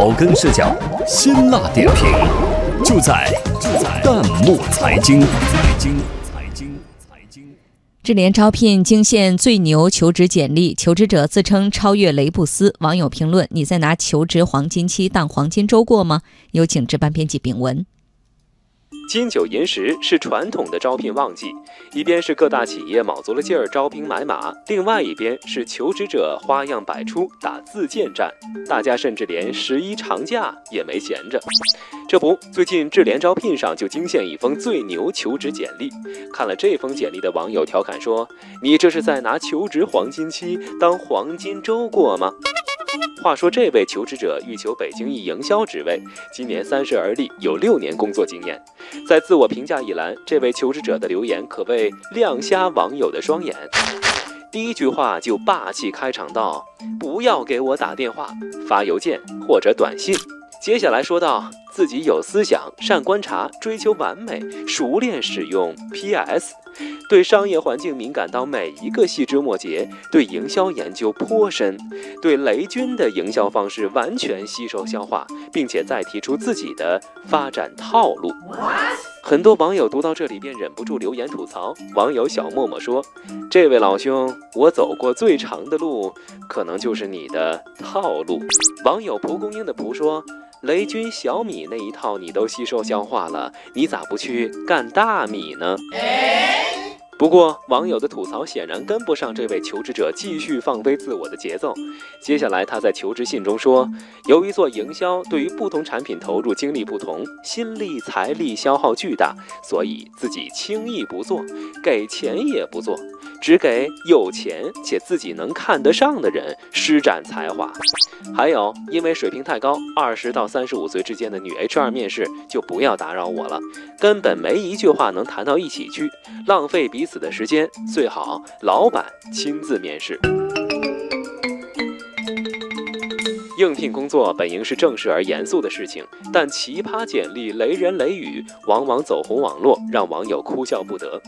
草根视角，辛辣点评，就在就在弹幕财经。财经财经财经。智联招聘惊现最牛求职简历，求职者自称超越雷布斯。网友评论：你在拿求职黄金期当黄金周过吗？有请值班编辑炳文。金九银十是传统的招聘旺季，一边是各大企业卯足了劲儿招兵买马，另外一边是求职者花样百出打自荐战，大家甚至连十一长假也没闲着。这不，最近智联招聘上就惊现一封最牛求职简历。看了这封简历的网友调侃说：“你这是在拿求职黄金期当黄金周过吗？”话说，这位求职者欲求北京一营销职位，今年三十而立，有六年工作经验。在自我评价一栏，这位求职者的留言可谓亮瞎网友的双眼。第一句话就霸气开场道：“不要给我打电话、发邮件或者短信。”接下来说到自己有思想、善观察、追求完美、熟练使用 PS。对商业环境敏感到每一个细枝末节，对营销研究颇深，对雷军的营销方式完全吸收消化，并且再提出自己的发展套路。很多网友读到这里便忍不住留言吐槽。网友小默默说：“这位老兄，我走过最长的路，可能就是你的套路。”网友蒲公英的蒲说：“雷军小米那一套你都吸收消化了，你咋不去干大米呢？”不过，网友的吐槽显然跟不上这位求职者继续放飞自我的节奏。接下来，他在求职信中说：“由于做营销，对于不同产品投入精力不同，心力财力消耗巨大，所以自己轻易不做，给钱也不做。”只给有钱且自己能看得上的人施展才华。还有，因为水平太高，二十到三十五岁之间的女 HR 面试就不要打扰我了，根本没一句话能谈到一起去，浪费彼此的时间。最好老板亲自面试。应聘工作本应是正式而严肃的事情，但奇葩简历雷人雷语，往往走红网络，让网友哭笑不得。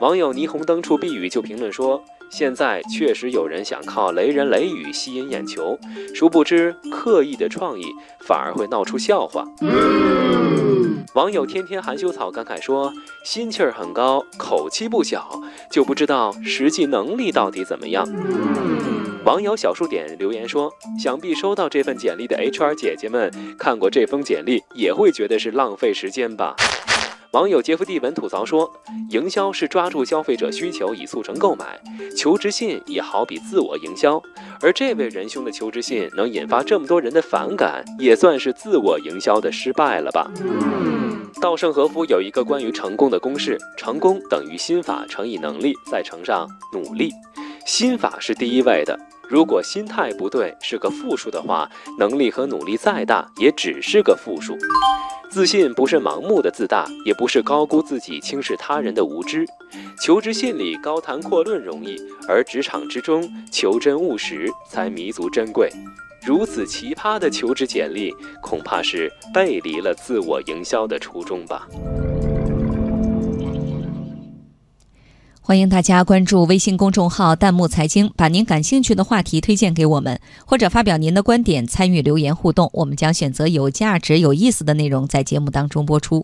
网友霓虹灯处避雨就评论说：“现在确实有人想靠雷人雷语吸引眼球，殊不知刻意的创意反而会闹出笑话。”网友天天含羞草感慨说：“心气儿很高，口气不小，就不知道实际能力到底怎么样。”网友小数点留言说：“想必收到这份简历的 HR 姐姐们看过这封简历，也会觉得是浪费时间吧。”网友杰夫蒂文吐槽说：“营销是抓住消费者需求以促成购买，求职信也好比自我营销，而这位仁兄的求职信能引发这么多人的反感，也算是自我营销的失败了吧。”稻盛和夫有一个关于成功的公式：成功等于心法乘以能力再乘上努力。心法是第一位的，如果心态不对，是个负数的话，能力和努力再大，也只是个负数。自信不是盲目的自大，也不是高估自己、轻视他人的无知。求职信里高谈阔论容易，而职场之中求真务实才弥足珍贵。如此奇葩的求职简历，恐怕是背离了自我营销的初衷吧。欢迎大家关注微信公众号“弹幕财经”，把您感兴趣的话题推荐给我们，或者发表您的观点，参与留言互动。我们将选择有价值、有意思的内容在节目当中播出。